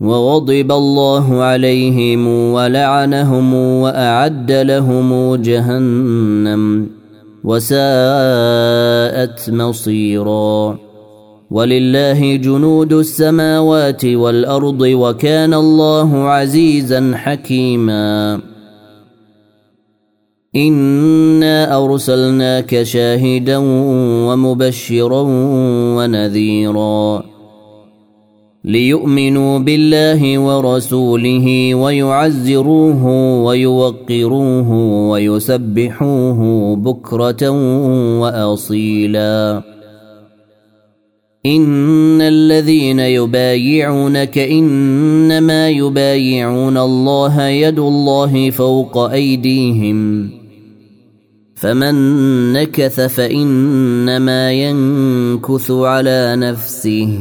وغضب الله عليهم ولعنهم وأعد لهم جهنم وساءت مصيرا. ولله جنود السماوات والأرض وكان الله عزيزا حكيما. إنا أرسلناك شاهدا ومبشرا ونذيرا. ليؤمنوا بالله ورسوله ويعزروه ويوقروه ويسبحوه بكرة وأصيلا. إن الذين يبايعونك إنما يبايعون الله يد الله فوق أيديهم. فمن نكث فإنما ينكث على نفسه.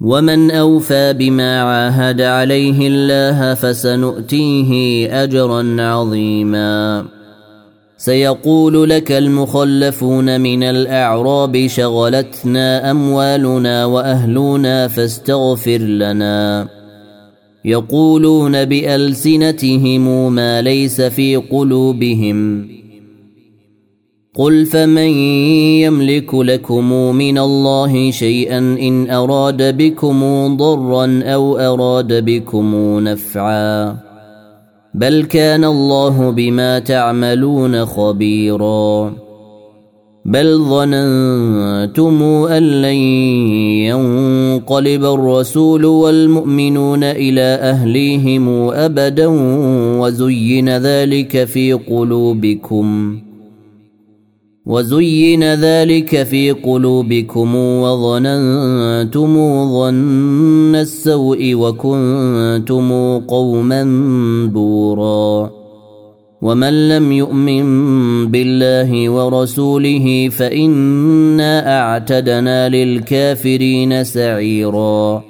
ومن اوفى بما عاهد عليه الله فسنؤتيه اجرا عظيما. سيقول لك المخلفون من الاعراب شغلتنا اموالنا واهلنا فاستغفر لنا. يقولون بالسنتهم ما ليس في قلوبهم. قل فمن يملك لكم من الله شيئا ان اراد بكم ضرا أو اراد بكم نفعا بل كان الله بما تعملون خبيرا بل ظننتم ان لن ينقلب الرسول والمؤمنون إلى اهليهم ابدا وزين ذلك في قلوبكم وزين ذلك في قلوبكم وظننتم ظن السوء وكنتم قوما بورا. ومن لم يؤمن بالله ورسوله فإنا أعتدنا للكافرين سعيرا.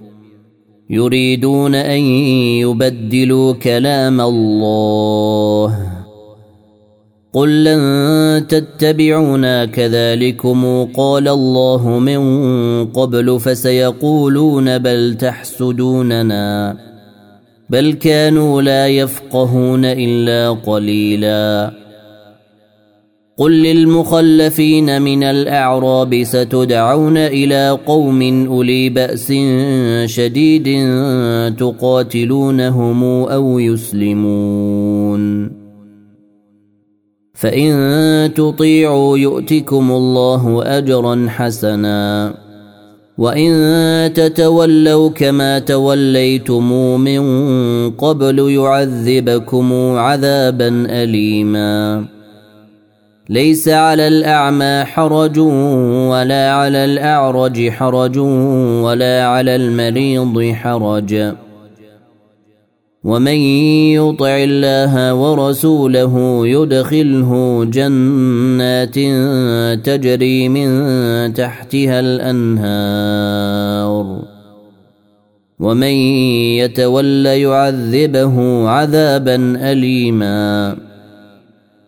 يريدون أن يبدلوا كلام الله. قل لن تتبعونا كذلكم قال الله من قبل فسيقولون بل تحسدوننا. بل كانوا لا يفقهون إلا قليلا. قل للمخلفين من الاعراب ستدعون إلى قوم اولي باس شديد تقاتلونهم أو يسلمون فان تطيعوا يؤتكم الله اجرا حسنا وان تتولوا كما توليتم من قبل يعذبكم عذابا اليما ليس على الأعمى حرج ولا على الأعرج حرج ولا على المريض حرج. ومن يطع الله ورسوله يدخله جنات تجري من تحتها الأنهار. ومن يتول يعذبه عذابا اليما.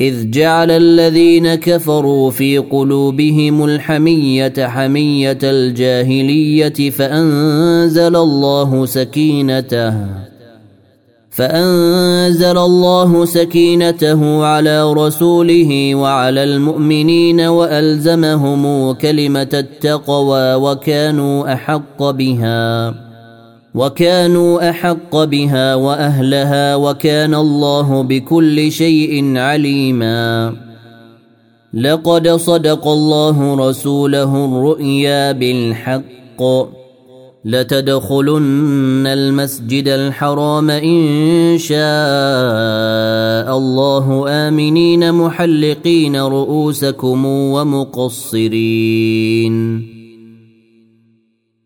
إذ جعل الذين كفروا في قلوبهم الحمية حمية الجاهلية فأنزل الله سكينته فأنزل الله سكينته على رسوله وعلى المؤمنين وألزمهم كلمة التقوى وكانوا أحق بها. وكانوا أحق بها وأهلها وكان الله بكل شيء عليما. لقد صدق الله رسوله الرؤيا بالحق. لتدخلن المسجد الحرام إن شاء الله آمنين محلقين رؤوسكم ومقصرين.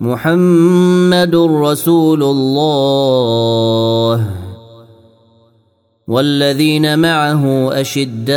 محمد رسول الله والذين معه أشداء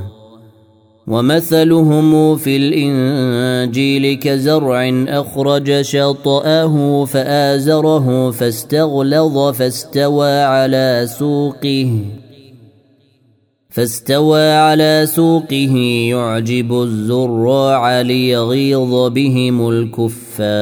ومثلهم في الإنجيل كزرع أخرج شطأه فآزره فاستغلظ فاستوى على سوقه فاستوى على سوقه يعجب الزراع ليغيظ بهم الكفار.